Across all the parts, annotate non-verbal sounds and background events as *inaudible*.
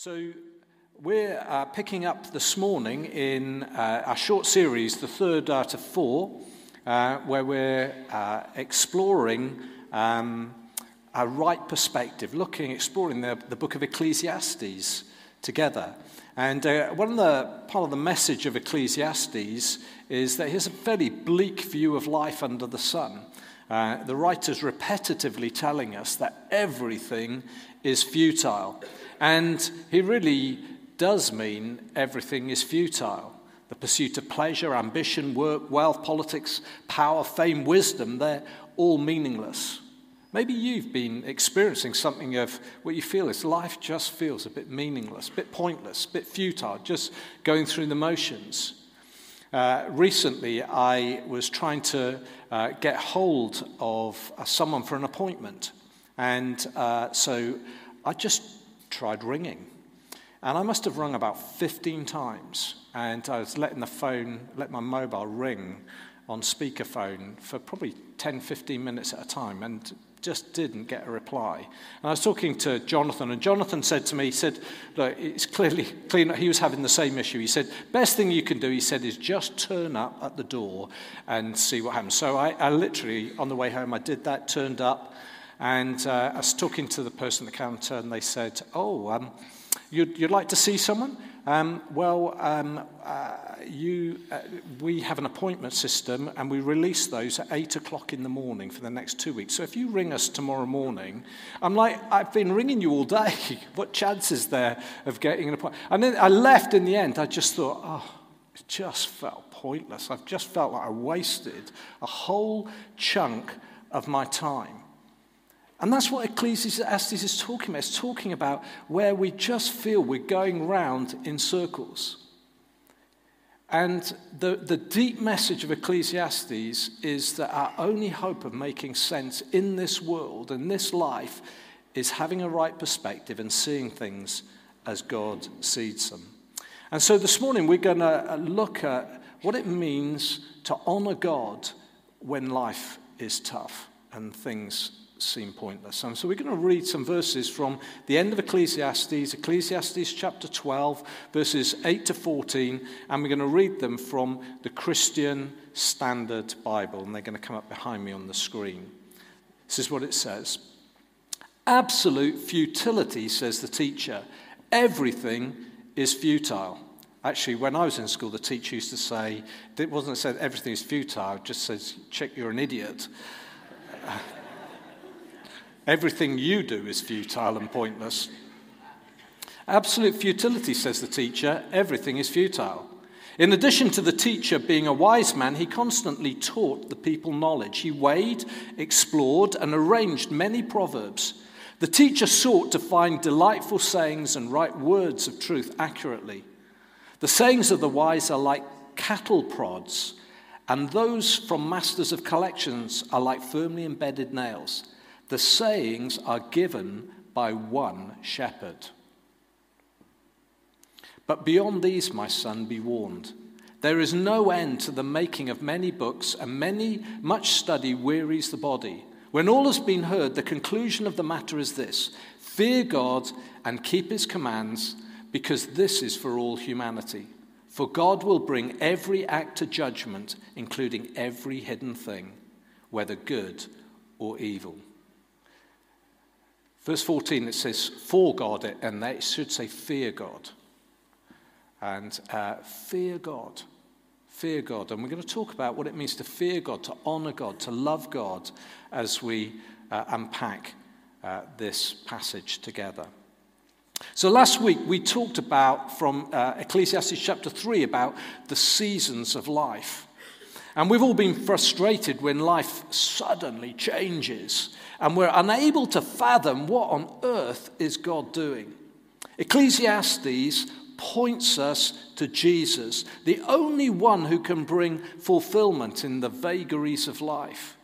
So, we're uh, picking up this morning in uh, our short series, the third out of four, uh, where we're uh, exploring um, a right perspective, looking, exploring the, the book of Ecclesiastes together. And uh, one of the part of the message of Ecclesiastes is that here's a fairly bleak view of life under the sun. Uh, the writer's repetitively telling us that everything is futile. And he really does mean everything is futile. The pursuit of pleasure, ambition, work, wealth, politics, power, fame, wisdom, they're all meaningless. Maybe you've been experiencing something of what you feel is life just feels a bit meaningless, a bit pointless, a bit futile, just going through the motions. Uh, recently, I was trying to uh, get hold of uh, someone for an appointment. And uh, so I just tried ringing. And I must have rung about 15 times. And I was letting the phone, let my mobile ring on speakerphone for probably 10, 15 minutes at a time and just didn't get a reply. And I was talking to Jonathan, and Jonathan said to me, he said, look, it's clearly clear he was having the same issue. He said, best thing you can do, he said, is just turn up at the door and see what happens. So I, I literally, on the way home, I did that, turned up, and uh, I was talking to the person at the counter, and they said, Oh, um, you'd, you'd like to see someone? Um, well, um, uh, you, uh, we have an appointment system, and we release those at 8 o'clock in the morning for the next two weeks. So if you ring us tomorrow morning, I'm like, I've been ringing you all day. *laughs* what chance is there of getting an appointment? And then I left in the end. I just thought, oh, it just felt pointless. I've just felt like I wasted a whole chunk of my time. And that's what Ecclesiastes is talking about. It's talking about where we just feel we're going round in circles. And the, the deep message of Ecclesiastes is that our only hope of making sense in this world and this life is having a right perspective and seeing things as God sees them. And so this morning we're going to look at what it means to honor God when life is tough and things seem pointless. And so we're going to read some verses from the end of Ecclesiastes, Ecclesiastes chapter 12, verses 8 to 14, and we're going to read them from the Christian Standard Bible, and they're going to come up behind me on the screen. This is what it says Absolute futility, says the teacher. Everything is futile. Actually, when I was in school, the teacher used to say, it wasn't said everything is futile, it just says, check you're an idiot. *laughs* Everything you do is futile and pointless. Absolute futility, says the teacher. Everything is futile. In addition to the teacher being a wise man, he constantly taught the people knowledge. He weighed, explored, and arranged many proverbs. The teacher sought to find delightful sayings and write words of truth accurately. The sayings of the wise are like cattle prods, and those from masters of collections are like firmly embedded nails. The sayings are given by one shepherd. But beyond these, my son, be warned. There is no end to the making of many books, and many, much study wearies the body. When all has been heard, the conclusion of the matter is this fear God and keep his commands, because this is for all humanity. For God will bring every act to judgment, including every hidden thing, whether good or evil. Verse 14, it says, for God, and it should say, fear God. And uh, fear God. Fear God. And we're going to talk about what it means to fear God, to honor God, to love God as we uh, unpack uh, this passage together. So last week we talked about from uh, Ecclesiastes chapter 3 about the seasons of life. And we've all been frustrated when life suddenly changes and we're unable to fathom what on earth is God doing. Ecclesiastes points us to Jesus, the only one who can bring fulfillment in the vagaries of life.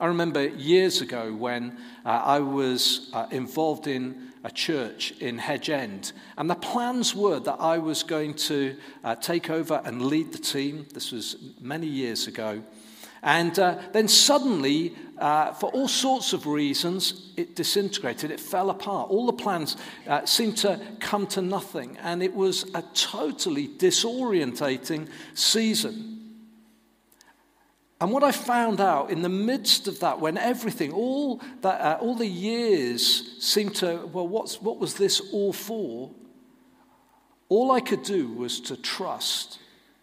I remember years ago when uh, I was uh, involved in a church in Hedge End, and the plans were that I was going to uh, take over and lead the team. This was many years ago. And uh, then suddenly, uh, for all sorts of reasons, it disintegrated, it fell apart. All the plans uh, seemed to come to nothing, and it was a totally disorientating season. And what I found out in the midst of that, when everything, all, that, uh, all the years seemed to, well, what's, what was this all for? All I could do was to trust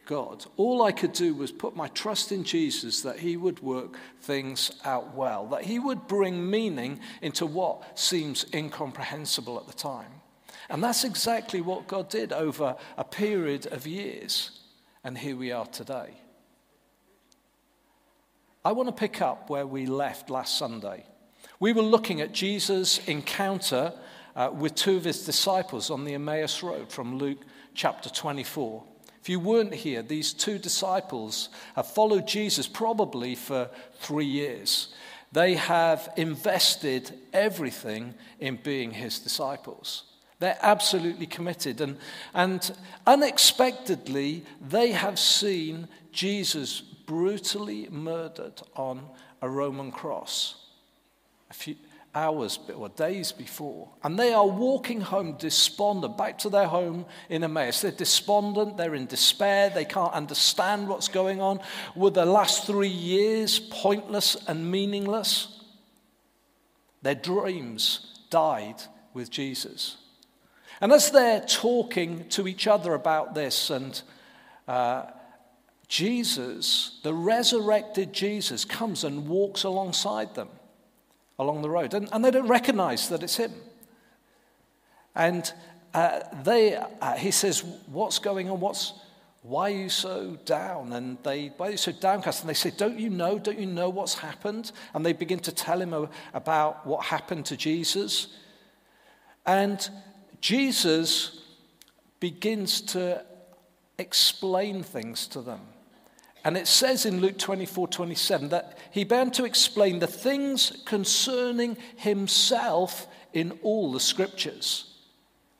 God. All I could do was put my trust in Jesus that He would work things out well, that He would bring meaning into what seems incomprehensible at the time. And that's exactly what God did over a period of years. And here we are today. I want to pick up where we left last Sunday. We were looking at Jesus' encounter uh, with two of his disciples on the Emmaus Road from Luke chapter 24. If you weren't here, these two disciples have followed Jesus probably for three years. They have invested everything in being his disciples. They're absolutely committed. And, and unexpectedly, they have seen Jesus brutally murdered on a Roman cross. A few, hours or days before. And they are walking home despondent, back to their home in Emmaus. They're despondent, they're in despair, they can't understand what's going on. Were the last three years pointless and meaningless? Their dreams died with Jesus. And as they're talking to each other about this, and uh, Jesus, the resurrected Jesus, comes and walks alongside them along the road. And, and they don't recognize that it's him. And uh, they, uh, he says, What's going on? What's, why are you so down? And they, why are you so downcast? And they say, Don't you know? Don't you know what's happened? And they begin to tell him about what happened to Jesus. And Jesus begins to explain things to them. And it says in Luke 24 27 that he began to explain the things concerning himself in all the scriptures.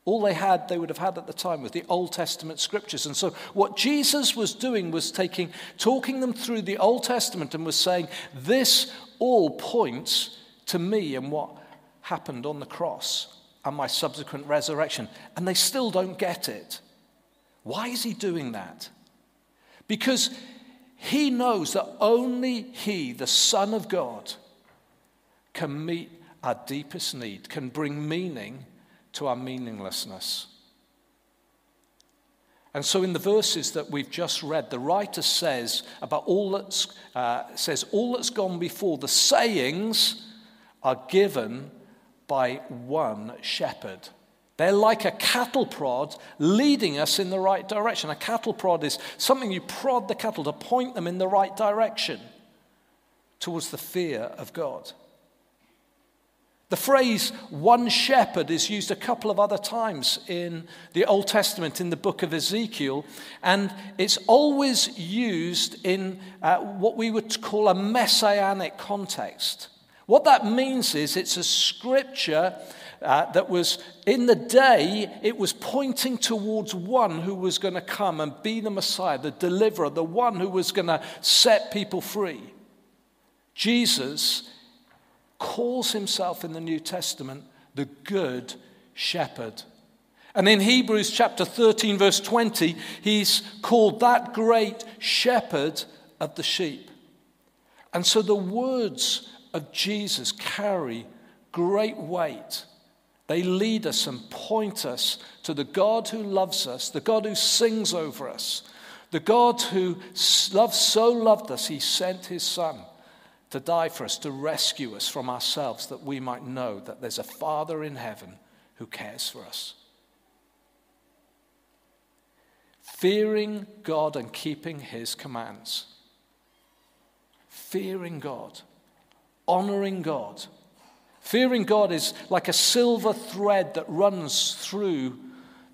All they had, they would have had at the time, was the Old Testament scriptures. And so, what Jesus was doing was taking, talking them through the Old Testament and was saying, This all points to me and what happened on the cross and my subsequent resurrection. And they still don't get it. Why is he doing that? Because he knows that only He, the Son of God, can meet our deepest need, can bring meaning to our meaninglessness. And so, in the verses that we've just read, the writer says about all that's uh, says all that's gone before. The sayings are given by one shepherd. They're like a cattle prod leading us in the right direction. A cattle prod is something you prod the cattle to point them in the right direction towards the fear of God. The phrase one shepherd is used a couple of other times in the Old Testament in the book of Ezekiel, and it's always used in uh, what we would call a messianic context. What that means is it's a scripture uh, that was in the day, it was pointing towards one who was going to come and be the Messiah, the deliverer, the one who was going to set people free. Jesus calls himself in the New Testament the Good Shepherd. And in Hebrews chapter 13, verse 20, he's called that great shepherd of the sheep. And so the words of Jesus carry great weight they lead us and point us to the God who loves us, the God who sings over us, the God who loves, so loved us, he sent his Son to die for us, to rescue us from ourselves, that we might know that there's a Father in heaven who cares for us. Fearing God and keeping his commands. Fearing God, honoring God Fearing God is like a silver thread that runs through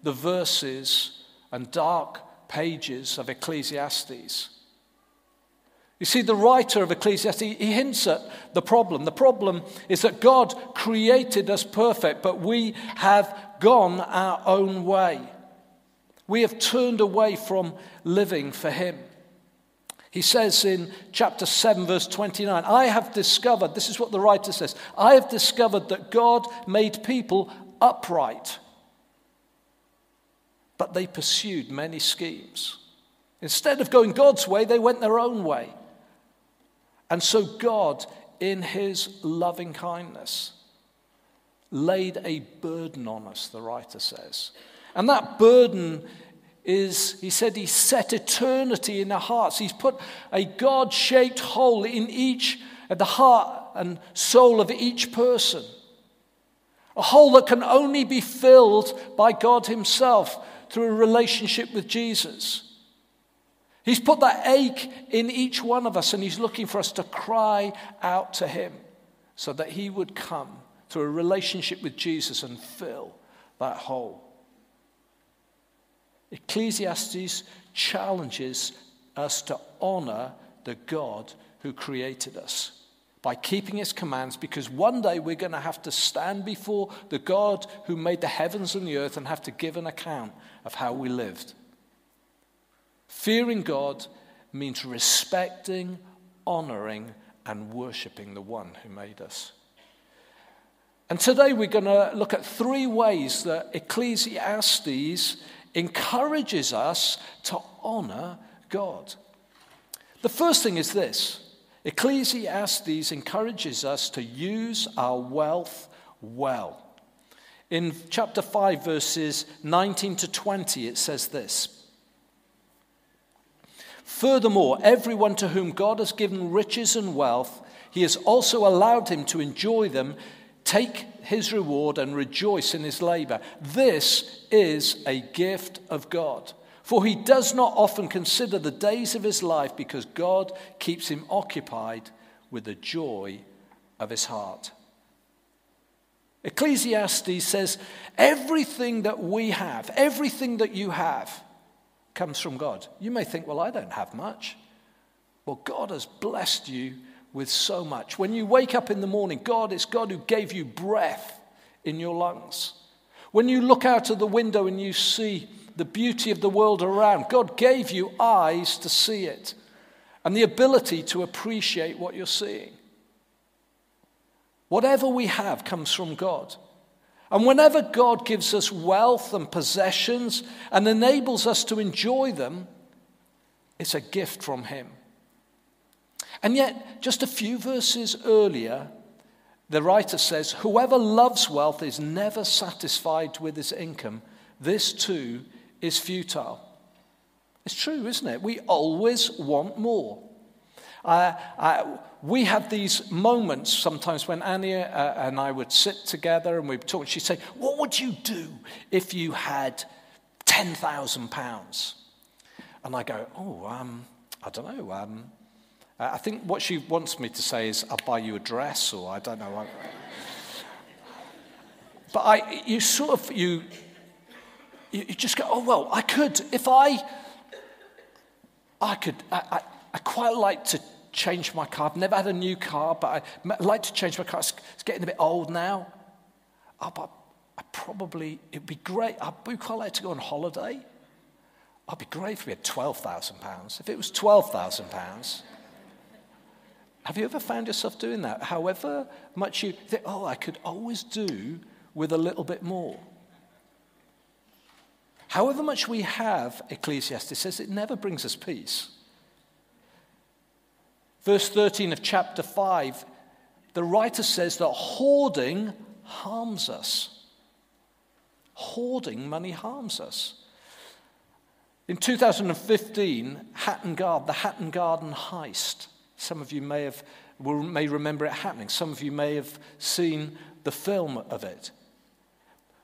the verses and dark pages of Ecclesiastes. You see, the writer of Ecclesiastes, he hints at the problem. The problem is that God created us perfect, but we have gone our own way. We have turned away from living for Him. He says in chapter 7, verse 29, I have discovered, this is what the writer says, I have discovered that God made people upright, but they pursued many schemes. Instead of going God's way, they went their own way. And so God, in his loving kindness, laid a burden on us, the writer says. And that burden is, he said, he set eternity in our hearts. He's put a God shaped hole in each, at the heart and soul of each person. A hole that can only be filled by God Himself through a relationship with Jesus. He's put that ache in each one of us, and He's looking for us to cry out to Him so that He would come through a relationship with Jesus and fill that hole. Ecclesiastes challenges us to honor the God who created us by keeping his commands because one day we're going to have to stand before the God who made the heavens and the earth and have to give an account of how we lived. Fearing God means respecting, honoring, and worshiping the one who made us. And today we're going to look at three ways that Ecclesiastes encourages us to honor God. The first thing is this Ecclesiastes encourages us to use our wealth well. In chapter 5, verses 19 to 20, it says this Furthermore, everyone to whom God has given riches and wealth, he has also allowed him to enjoy them take his reward and rejoice in his labor. This is a gift of God. For he does not often consider the days of his life because God keeps him occupied with the joy of his heart. Ecclesiastes says everything that we have, everything that you have, comes from God. You may think, well, I don't have much. Well, God has blessed you with so much. When you wake up in the morning, God is God who gave you breath in your lungs. When you look out of the window and you see the beauty of the world around, God gave you eyes to see it and the ability to appreciate what you're seeing. Whatever we have comes from God. And whenever God gives us wealth and possessions and enables us to enjoy them, it's a gift from Him. And yet, just a few verses earlier, the writer says, Whoever loves wealth is never satisfied with his income. This too is futile. It's true, isn't it? We always want more. Uh, uh, we have these moments sometimes when Annie uh, and I would sit together and we'd talk. She'd say, What would you do if you had £10,000? And I go, Oh, um, I don't know. Um, uh, I think what she wants me to say is, I'll buy you a dress, or I don't know. But I, you sort of, you, you just go, oh, well, I could, if I, I could, I, I, I quite like to change my car. I've never had a new car, but I like to change my car. It's, it's getting a bit old now. Oh, but I probably, it'd be great. I'd be quite like to go on holiday. I'd be great if we had £12,000. If it was £12,000, have you ever found yourself doing that? However much you think, oh, I could always do with a little bit more. However much we have, Ecclesiastes says, it never brings us peace. Verse 13 of chapter 5, the writer says that hoarding harms us. Hoarding money harms us. In 2015, Hatton Garden, the Hatton Garden heist, some of you may, have, may remember it happening. Some of you may have seen the film of it.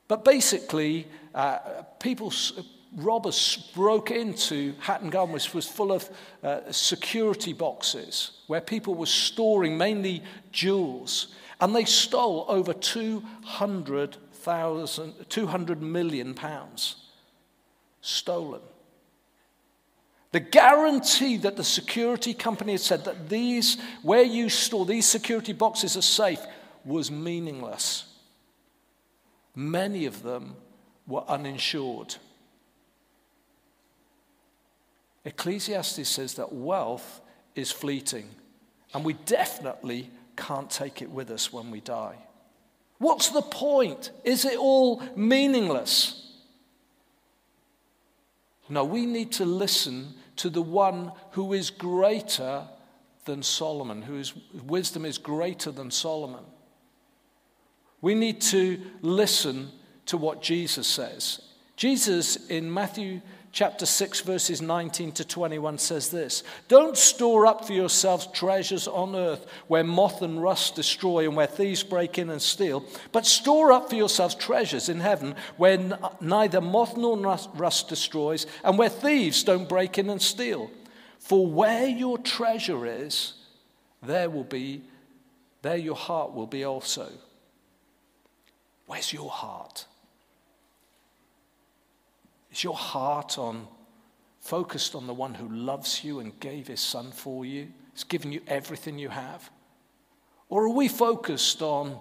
But basically, uh, people, robbers broke into Hatton Garden, which was full of uh, security boxes where people were storing mainly jewels. And they stole over 200,000, 200 million pounds stolen. The guarantee that the security company had said that these, where you store these security boxes are safe, was meaningless. Many of them were uninsured. Ecclesiastes says that wealth is fleeting, and we definitely can't take it with us when we die. What's the point? Is it all meaningless? No, we need to listen to the one who is greater than Solomon, whose wisdom is greater than Solomon. We need to listen to what Jesus says. Jesus in Matthew chapter 6, verses 19 to 21 says this Don't store up for yourselves treasures on earth where moth and rust destroy and where thieves break in and steal, but store up for yourselves treasures in heaven where n- neither moth nor rust destroys and where thieves don't break in and steal. For where your treasure is, there will be, there your heart will be also. Where's your heart? Is your heart on focused on the one who loves you and gave his son for you? He's given you everything you have? Or are we focused on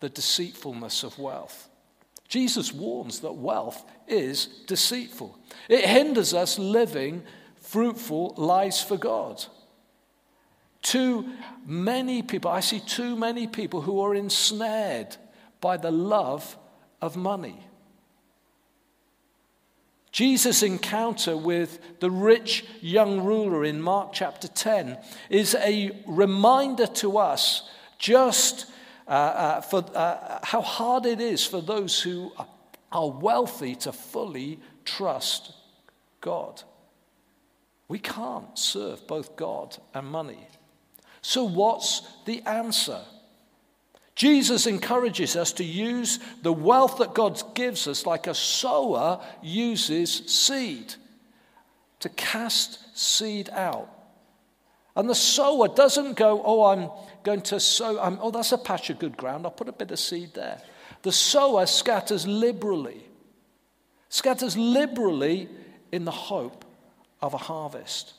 the deceitfulness of wealth? Jesus warns that wealth is deceitful. It hinders us living fruitful lives for God. Too many people, I see too many people who are ensnared by the love of money. Jesus' encounter with the rich young ruler in Mark chapter 10 is a reminder to us just uh, uh, for uh, how hard it is for those who are wealthy to fully trust God. We can't serve both God and money. So, what's the answer? Jesus encourages us to use the wealth that God gives us like a sower uses seed to cast seed out. And the sower doesn't go, Oh, I'm going to sow, I'm, oh, that's a patch of good ground, I'll put a bit of seed there. The sower scatters liberally, scatters liberally in the hope of a harvest.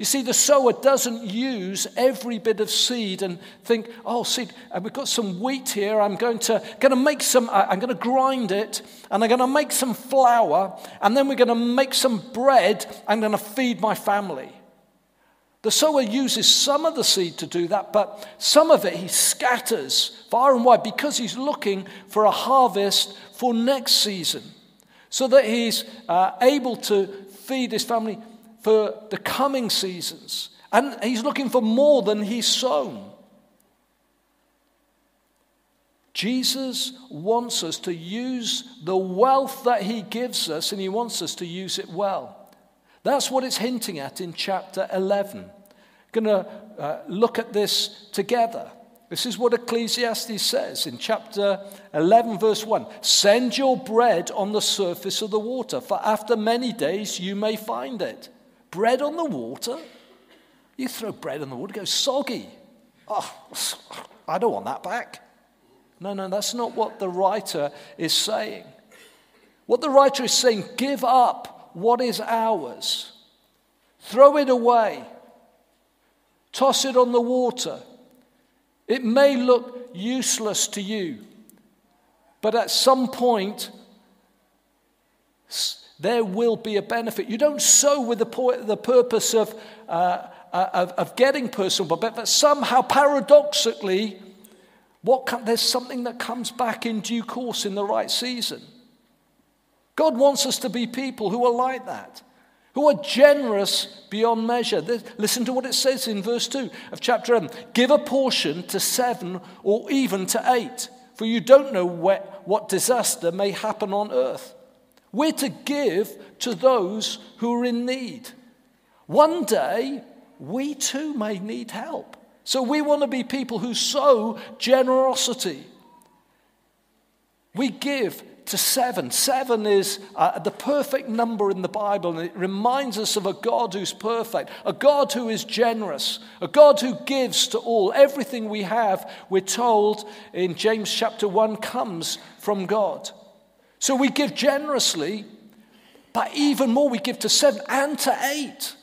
You see, the sower doesn't use every bit of seed and think, oh, seed, uh, we've got some wheat here. I'm going to, going to make some, uh, I'm going to grind it, and I'm going to make some flour, and then we're going to make some bread. I'm going to feed my family. The sower uses some of the seed to do that, but some of it he scatters far and wide because he's looking for a harvest for next season so that he's uh, able to feed his family for the coming seasons. And he's looking for more than he's sown. Jesus wants us to use the wealth that he gives us, and he wants us to use it well. That's what it's hinting at in chapter 11. Going to uh, look at this together. This is what Ecclesiastes says in chapter 11, verse 1 Send your bread on the surface of the water, for after many days you may find it. Bread on the water? You throw bread on the water, it goes soggy. Oh, I don't want that back. No, no, that's not what the writer is saying. What the writer is saying, give up what is ours, throw it away, toss it on the water. It may look useless to you, but at some point, there will be a benefit. You don't sow with the, the purpose of, uh, uh, of, of, getting personal benefit, but somehow, paradoxically, what can, there's something that comes back in due course in the right season. God wants us to be people who are like that, who are generous beyond measure. Listen to what it says in verse 2 of chapter 11 Give a portion to seven or even to eight, for you don't know what disaster may happen on earth. We're to give to those who are in need. One day, we too may need help. So we want to be people who sow generosity. We give to seven. Seven is uh, the perfect number in the Bible, and it reminds us of a God who's perfect, a God who is generous, a God who gives to all. Everything we have, we're told in James chapter 1, comes from God. So we give generously, but even more, we give to seven and to eight.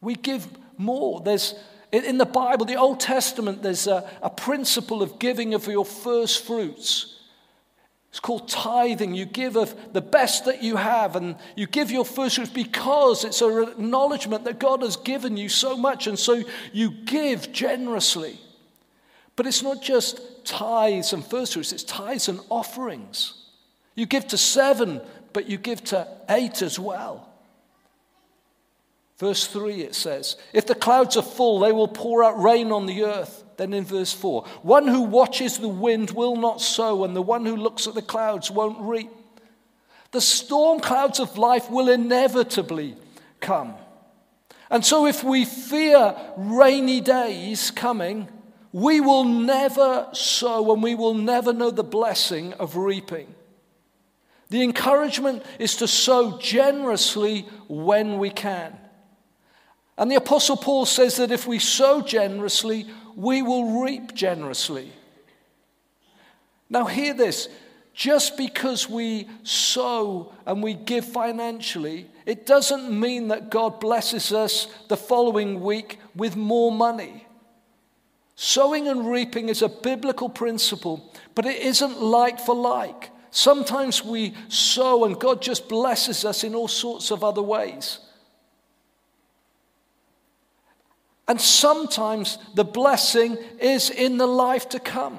We give more. There's in the Bible, the Old Testament, there's a, a principle of giving of your first fruits. It's called tithing. You give of the best that you have, and you give your first fruits because it's an acknowledgement that God has given you so much, and so you give generously. But it's not just tithes and first fruits, it's tithes and offerings. You give to seven, but you give to eight as well. Verse 3 it says, If the clouds are full, they will pour out rain on the earth. Then in verse 4, one who watches the wind will not sow, and the one who looks at the clouds won't reap. The storm clouds of life will inevitably come. And so, if we fear rainy days coming, we will never sow and we will never know the blessing of reaping. The encouragement is to sow generously when we can. And the Apostle Paul says that if we sow generously, we will reap generously. Now, hear this just because we sow and we give financially, it doesn't mean that God blesses us the following week with more money. Sowing and reaping is a biblical principle, but it isn't like for like. Sometimes we sow and God just blesses us in all sorts of other ways. And sometimes the blessing is in the life to come.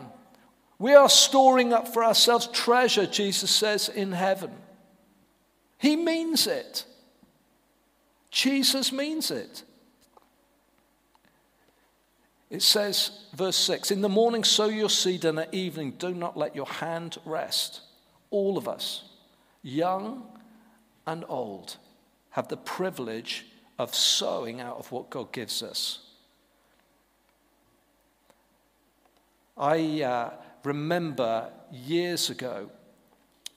We are storing up for ourselves treasure, Jesus says, in heaven. He means it. Jesus means it. It says, verse 6 In the morning sow your seed, and at evening do not let your hand rest. All of us, young and old, have the privilege of sowing out of what God gives us. I uh, remember years ago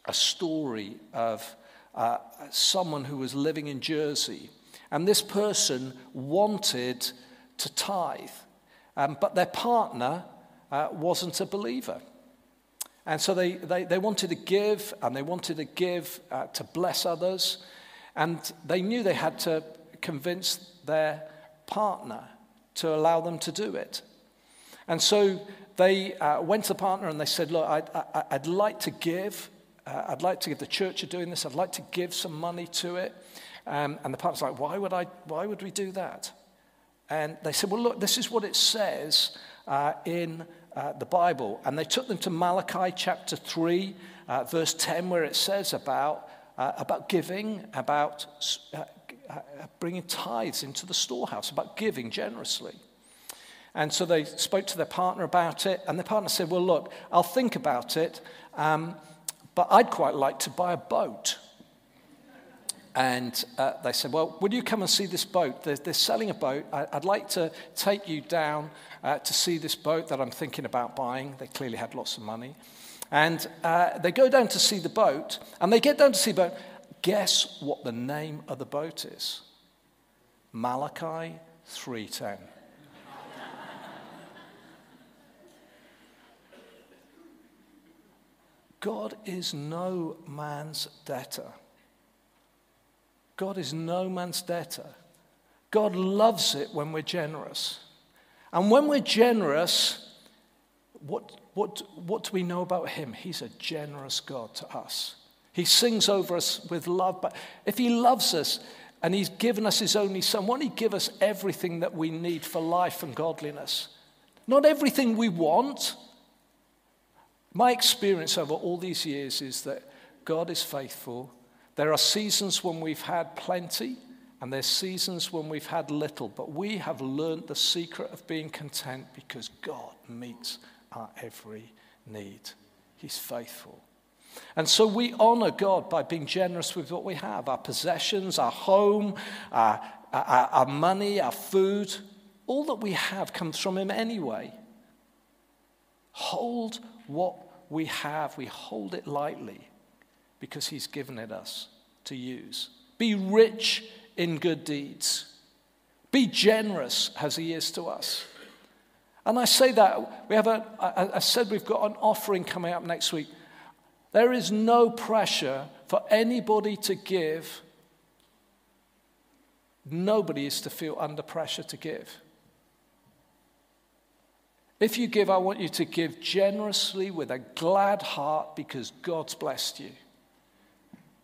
a story of uh, someone who was living in Jersey, and this person wanted to tithe, um, but their partner uh, wasn't a believer. And so they, they, they, wanted to give, and they wanted to give uh, to bless others, and they knew they had to convince their partner to allow them to do it. And so they uh, went to the partner and they said, Look, I'd, I, would like to give. Uh, I'd like to give the church are doing this. I'd like to give some money to it. Um, and the partner's like, why would, I, why would we do that? And they said, Well, look, this is what it says uh, in uh, the Bible. And they took them to Malachi chapter 3, uh, verse 10, where it says about, uh, about giving, about bringing tithes into the storehouse, about giving generously. And so they spoke to their partner about it, and the partner said, Well, look, I'll think about it, um, but I'd quite like to buy a boat. And uh, they said, Well, would you come and see this boat? They're, they're selling a boat. I, would like to take you down uh, to see this boat that I'm thinking about buying. They clearly had lots of money. And uh, they go down to see the boat, and they get down to see the boat. Guess what the name of the boat is? Malachi 310. God is no man's debtor. God is no man's debtor. God loves it when we're generous. And when we're generous, what, what, what do we know about Him? He's a generous God to us. He sings over us with love. But if He loves us and He's given us His only Son, won't He give us everything that we need for life and godliness? Not everything we want, my experience over all these years is that God is faithful. There are seasons when we've had plenty, and there's seasons when we've had little, but we have learned the secret of being content because God meets our every need. He's faithful. And so we honor God by being generous with what we have our possessions, our home, our, our, our money, our food. All that we have comes from Him anyway. Hold what we have, we hold it lightly because He's given it us to use. Be rich in good deeds. Be generous as He is to us. And I say that, we have a, I, I said we've got an offering coming up next week. There is no pressure for anybody to give. Nobody is to feel under pressure to give. If you give, I want you to give generously with a glad heart because God's blessed you.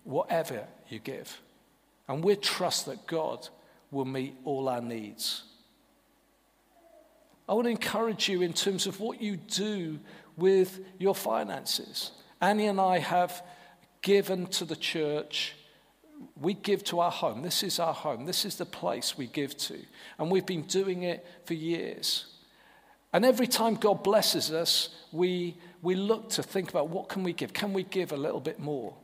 Whatever you give. And we trust that God will meet all our needs. I want to encourage you in terms of what you do with your finances. Annie and I have given to the church. We give to our home. This is our home. This is the place we give to. And we've been doing it for years. And every time God blesses us, we, we look to think about what can we give? Can we give a little bit more?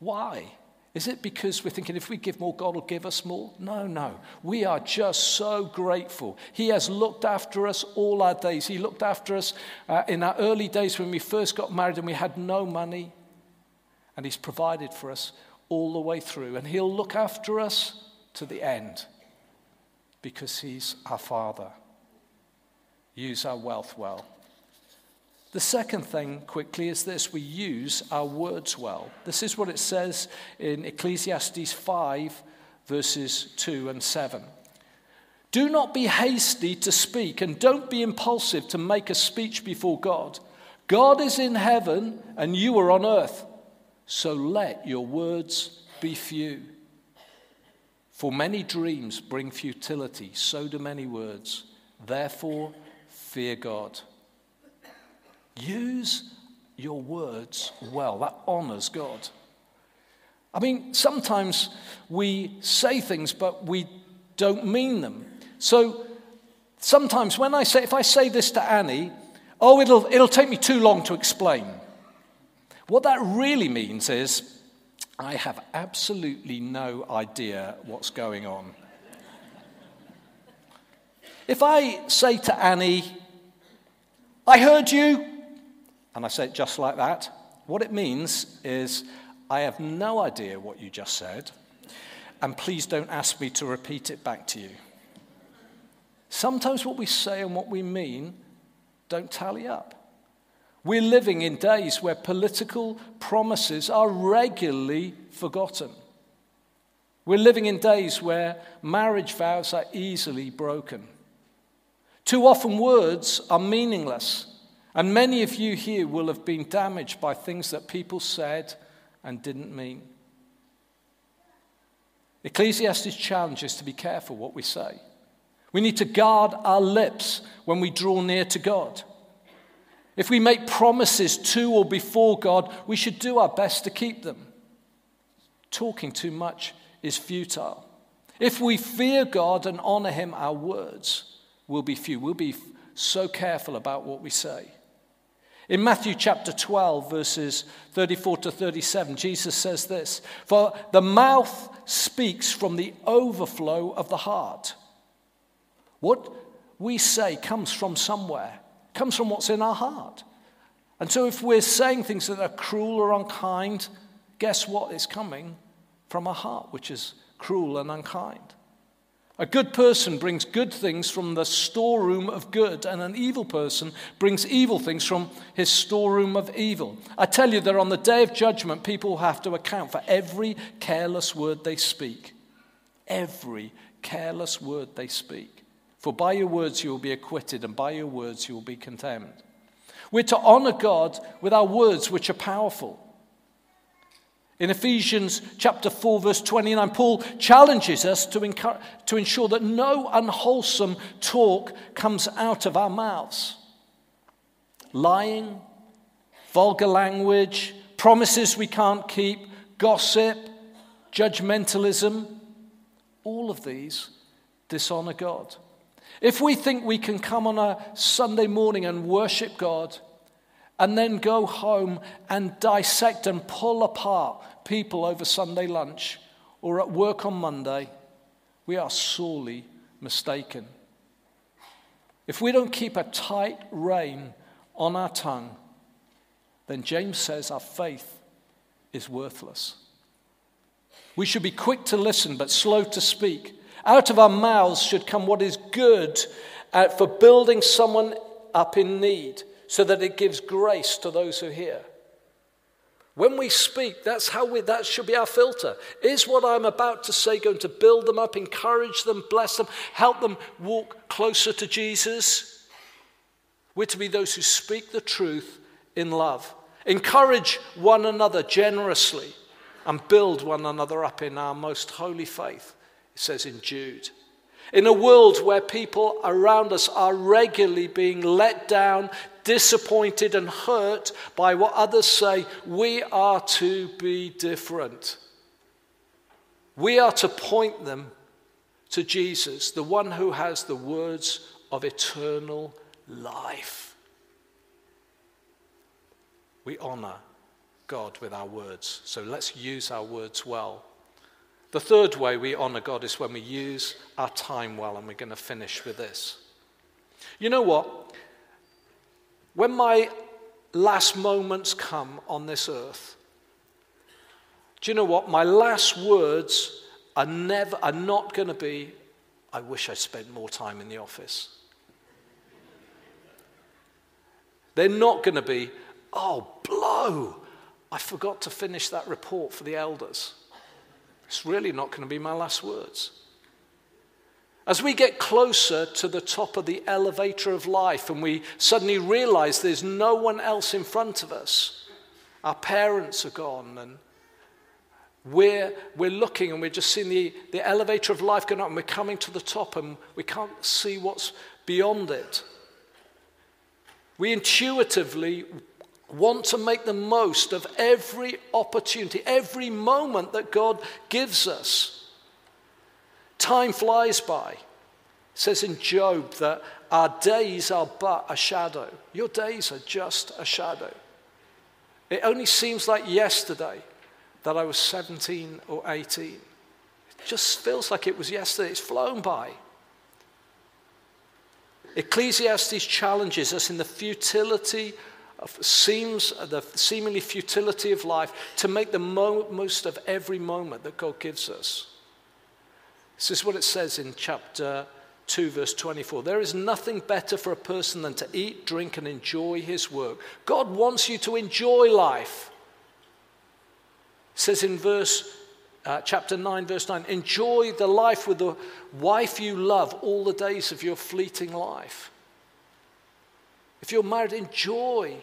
Why? Is it because we're thinking if we give more, God will give us more? No, no. We are just so grateful. He has looked after us all our days. He looked after us uh, in our early days when we first got married and we had no money. And He's provided for us all the way through. And He'll look after us to the end because He's our Father. Use our wealth well. The second thing, quickly, is this we use our words well. This is what it says in Ecclesiastes 5, verses 2 and 7. Do not be hasty to speak, and don't be impulsive to make a speech before God. God is in heaven, and you are on earth. So let your words be few. For many dreams bring futility, so do many words. Therefore, fear God. Use your words well. That honors God. I mean, sometimes we say things, but we don't mean them. So sometimes when I say, if I say this to Annie, oh, it'll, it'll take me too long to explain. What that really means is, I have absolutely no idea what's going on. If I say to Annie, I heard you, and I say it just like that. What it means is, I have no idea what you just said, and please don't ask me to repeat it back to you. Sometimes what we say and what we mean don't tally up. We're living in days where political promises are regularly forgotten. We're living in days where marriage vows are easily broken. Too often, words are meaningless and many of you here will have been damaged by things that people said and didn't mean. Ecclesiastes challenges to be careful what we say. We need to guard our lips when we draw near to God. If we make promises to or before God, we should do our best to keep them. Talking too much is futile. If we fear God and honor Him, our words will be few. We'll be so careful about what we say. In Matthew chapter 12, verses 34 to 37, Jesus says this For the mouth speaks from the overflow of the heart. What we say comes from somewhere, comes from what's in our heart. And so if we're saying things that are cruel or unkind, guess what is coming from a heart, which is cruel and unkind. A good person brings good things from the storeroom of good, and an evil person brings evil things from his storeroom of evil. I tell you that on the day of judgment, people will have to account for every careless word they speak. Every careless word they speak. For by your words you will be acquitted, and by your words you will be condemned. We're to honor God with our words, which are powerful. In Ephesians chapter 4, verse 29, Paul challenges us to, to ensure that no unwholesome talk comes out of our mouths. Lying, vulgar language, promises we can't keep, gossip, judgmentalism, all of these dishonor God. If we think we can come on a Sunday morning and worship God and then go home and dissect and pull apart people over Sunday lunch or at work on Monday, we are sorely mistaken. If we don't keep a tight rein on our tongue, then James says our faith is worthless. We should be quick to listen but slow to speak. Out of our mouths should come what is good uh, for building someone up in need so that it gives grace to those who hear. When we speak, that's how we, that should be our filter. Is what I'm about to say going to build them up, encourage them, bless them, help them walk closer to Jesus? We're to be those who speak the truth in love, encourage one another generously, and build one another up in our most holy faith, it says in Jude. In a world where people around us are regularly being let down, disappointed, and hurt by what others say, we are to be different. We are to point them to Jesus, the one who has the words of eternal life. We honor God with our words, so let's use our words well. The third way we honor God is when we use our time well, and we're going to finish with this. You know what? When my last moments come on this earth, do you know what? My last words are never are not going to be, I wish I spent more time in the office. They're not going to be, oh, blow, I forgot to finish that report for the elders. It's really not going to be my last words. As we get closer to the top of the elevator of life and we suddenly realize there's no one else in front of us, our parents are gone and we're, we're looking and we're just seeing the, the elevator of life going up and we're coming to the top and we can't see what's beyond it. We intuitively want to make the most of every opportunity, every moment that God gives us. Time flies by. It says in Job that our days are but a shadow. Your days are just a shadow. It only seems like yesterday that I was 17 or 18. It just feels like it was yesterday. It's flown by. Ecclesiastes challenges us in the futility of seems the seemingly futility of life to make the mo- most of every moment that God gives us. This is what it says in chapter 2, verse 24. There is nothing better for a person than to eat, drink, and enjoy his work. God wants you to enjoy life. It says in verse uh, chapter 9, verse 9 enjoy the life with the wife you love all the days of your fleeting life. If you're married, enjoy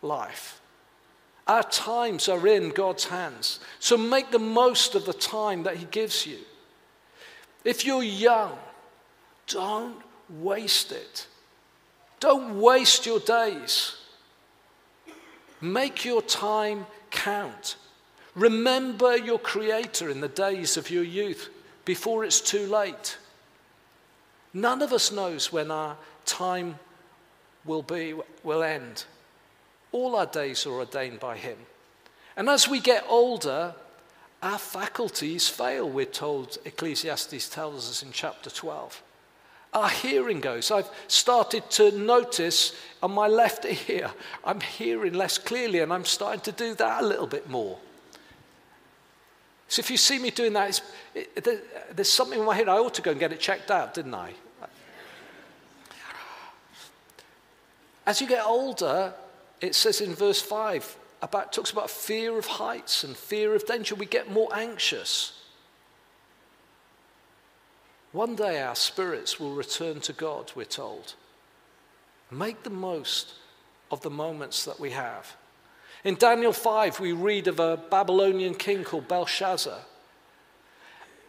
life. Our times are in God's hands. So make the most of the time that He gives you. If you're young, don't waste it. Don't waste your days. Make your time count. Remember your Creator in the days of your youth before it's too late. None of us knows when our time will be will end. All our days are ordained by Him. And as we get older, our faculties fail, we're told, Ecclesiastes tells us in chapter 12. Our hearing goes. I've started to notice on my left *laughs* ear, I'm hearing less clearly, and I'm starting to do that a little bit more. So if you see me doing that, it, there's something in my head. I ought to go and get it checked out, didn't I? As you get older, it says in verse 5 about talks about fear of heights and fear of danger. We get more anxious. One day our spirits will return to God, we're told. Make the most of the moments that we have. In Daniel 5, we read of a Babylonian king called Belshazzar.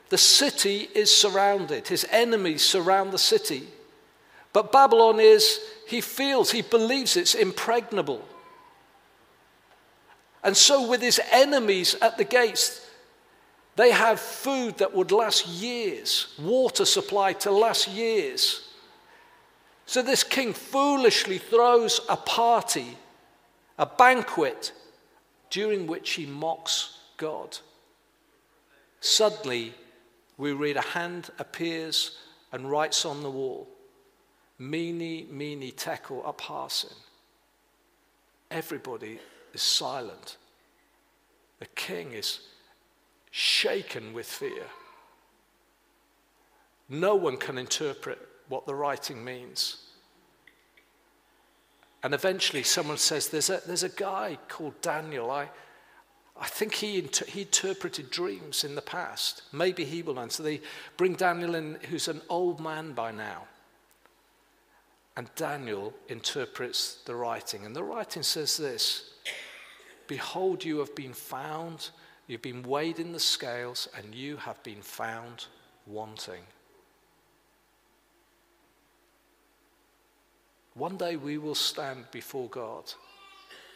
The city is surrounded, his enemies surround the city. But Babylon is, he feels, he believes it's impregnable. And so, with his enemies at the gates, they have food that would last years, water supply to last years. So, this king foolishly throws a party, a banquet, during which he mocks God. Suddenly, we read a hand appears and writes on the wall Mene, mene, tekel, upharsin. Everybody is silent. The king is shaken with fear. No one can interpret what the writing means. And eventually, someone says, There's a, there's a guy called Daniel. I, I think he, inter- he interpreted dreams in the past. Maybe he will answer. They bring Daniel in, who's an old man by now. And Daniel interprets the writing. And the writing says this Behold, you have been found, you've been weighed in the scales, and you have been found wanting. One day we will stand before God.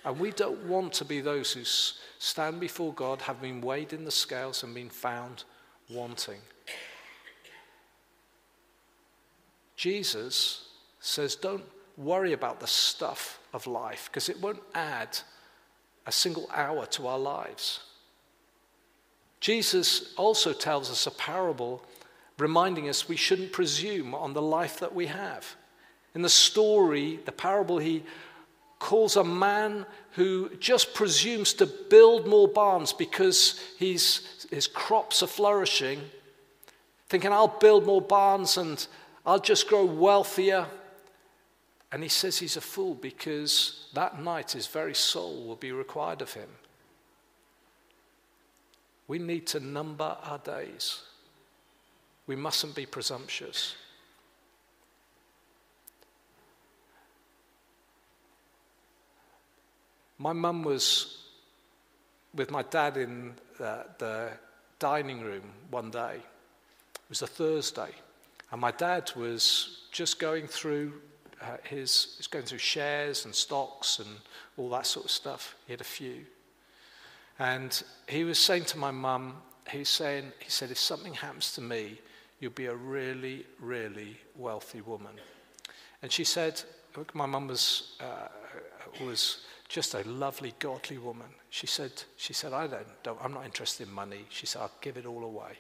And we don't want to be those who stand before God, have been weighed in the scales and been found wanting. Jesus says, don't worry about the stuff of life because it won't add a single hour to our lives. Jesus also tells us a parable reminding us we shouldn't presume on the life that we have. In the story, the parable, he calls a man who just presumes to build more barns because he's, his crops are flourishing, thinking, I'll build more barns and I'll just grow wealthier. And he says he's a fool because that night his very soul will be required of him. We need to number our days. We mustn't be presumptuous. My mum was with my dad in the, the dining room one day. It was a Thursday, and my dad was just going through uh, his, he's going through shares and stocks and all that sort of stuff. He had a few. And he was saying to my mum, he's saying, he said, if something happens to me, you'll be a really, really wealthy woman. And she said, my mum was, uh, was just a lovely, godly woman. She said, she said I don't, don't, I'm not interested in money. She said, I'll give it all away.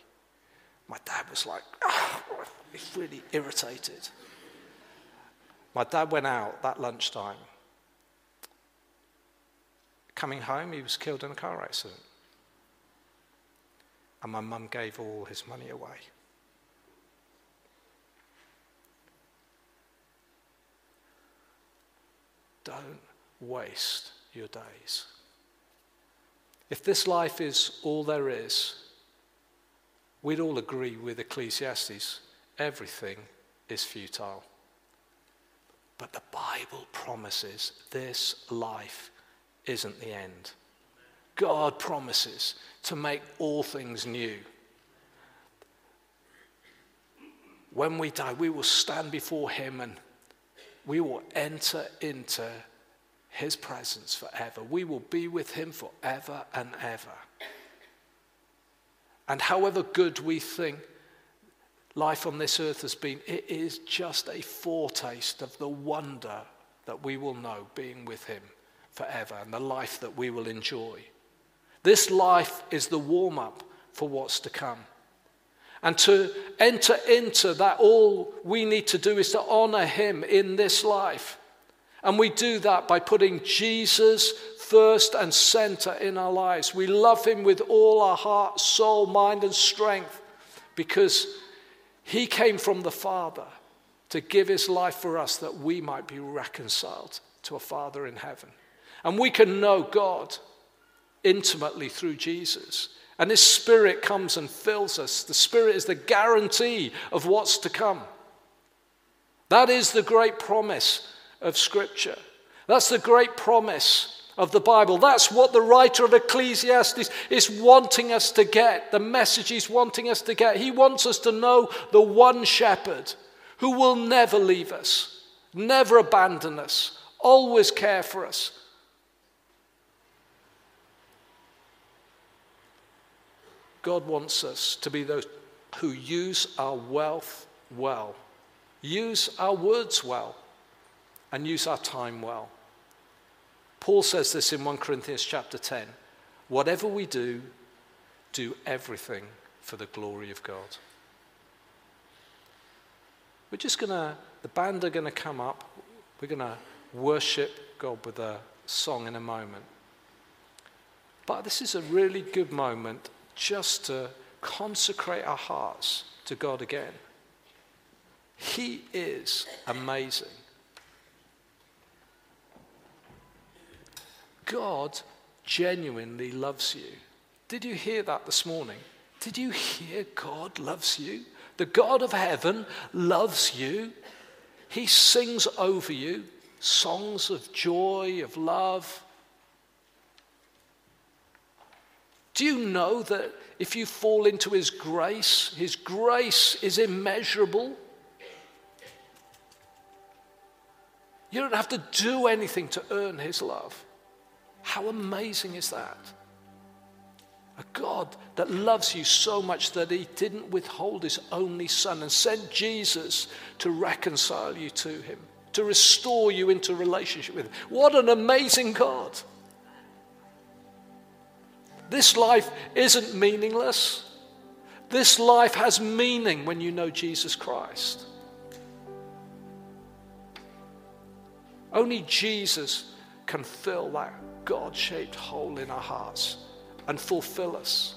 My dad was like, oh, he's really irritated. My dad went out that lunchtime. Coming home, he was killed in a car accident. And my mum gave all his money away. Don't waste your days. If this life is all there is, we'd all agree with Ecclesiastes everything is futile. But the Bible promises this life isn't the end. God promises to make all things new. When we die, we will stand before Him and we will enter into his presence forever. We will be with him forever and ever. And however good we think life on this earth has been, it is just a foretaste of the wonder that we will know being with him forever and the life that we will enjoy. This life is the warm up for what's to come. And to enter into that, all we need to do is to honor him in this life. And we do that by putting Jesus first and center in our lives. We love him with all our heart, soul, mind, and strength because he came from the Father to give his life for us that we might be reconciled to a Father in heaven. And we can know God intimately through Jesus. And his Spirit comes and fills us. The Spirit is the guarantee of what's to come. That is the great promise of Scripture. That's the great promise of the Bible. That's what the writer of Ecclesiastes is wanting us to get, the message he's wanting us to get. He wants us to know the one shepherd who will never leave us, never abandon us, always care for us. God wants us to be those who use our wealth well, use our words well and use our time well. Paul says this in 1 Corinthians chapter 10 whatever we do, do everything for the glory of God. We're just going to, the band are going to come up. We're going to worship God with a song in a moment. But this is a really good moment just to consecrate our hearts to God again. He is amazing. God genuinely loves you. Did you hear that this morning? Did you hear God loves you? The God of heaven loves you. He sings over you songs of joy, of love. Do you know that if you fall into His grace, His grace is immeasurable? You don't have to do anything to earn His love. How amazing is that? A God that loves you so much that He didn't withhold His only Son and sent Jesus to reconcile you to Him, to restore you into relationship with Him. What an amazing God! This life isn't meaningless. This life has meaning when you know Jesus Christ. Only Jesus can fill that God shaped hole in our hearts and fulfill us.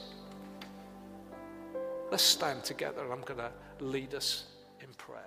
Let's stand together. And I'm going to lead us in prayer.